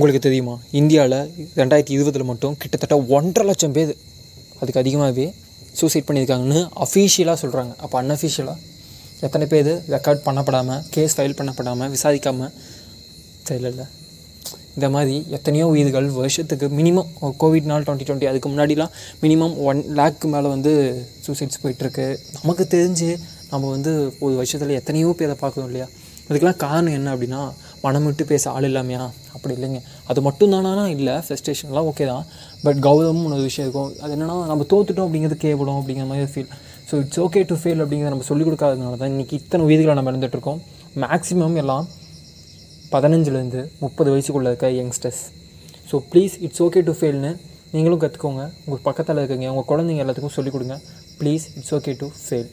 உங்களுக்கு தெரியுமா? இந்தியாவில் ரெண்டாயிரத்தி இருபதில் மட்டும் கிட்டத்தட்ட ஒன்றரை லட்சம் பேர் அதுக்கு அதிகமாகவே சூசைட் பண்ணியிருக்காங்கன்னு அஃபீஷியலாக சொல்கிறாங்க அப்போ அன்அஃபீஷியலாக எத்தனை பேர் ரெக்கார்ட் பண்ணப்படாமல் கேஸ் ஃபைல் பண்ணப்படாமல் விசாரிக்காமல் தெரியல இந்த மாதிரி எத்தனையோ உயிர்கள் வருஷத்துக்கு மினிமம் கோவிட் நாள் டுவெண்ட்டி டுவெண்ட்டி அதுக்கு முன்னாடிலாம் மினிமம் ஒன் லேக்கு மேலே வந்து சூசைட்ஸ் போயிட்டுருக்கு. நமக்கு தெரிஞ்சு நம்ம வந்து ஒரு வருஷத்தில் எத்தனையோ பேரை பார்க்குறோம் இல்லையா? அதுக்கெலாம் காரணம் என்ன அப்படின்னா மனம் விட்டு பேச ஆள் இல்லாமையா? அப்படி இல்லைங்க. அது மட்டும் தானா இல்லை. ஃப்ரெஸ்ட்ரேஷன்லாம் ஓகே தான். பட் கௌரவம்னு ஒரு விஷயம் இருக்கும். அது என்னென்னா நம்ம தோத்துட்டோம் அப்படிங்கிறது கேவலம் அப்படிங்கிற மாதிரி feel so it's okay to fail அப்படிங்கிறத நம்ம சொல்லிக் கொடுக்காதனால தான் இன்றைக்கி இத்தனை உயிர்களை நம்ம இருந்துகிட்ருக்கோம் மேக்ஸிமம் எல்லாம் பதினஞ்சுலேருந்து முப்பது வயசுக்குள்ளே இருக்க youngsters so please it's okay to ஃபெயில்னு நீங்களும் கற்றுக்கோங்க உங்கள் பக்கத்தில் இருக்கீங்க. உங்கள் குழந்தைங்க எல்லாத்துக்கும் சொல்லிக் கொடுங்க. Please it's okay to fail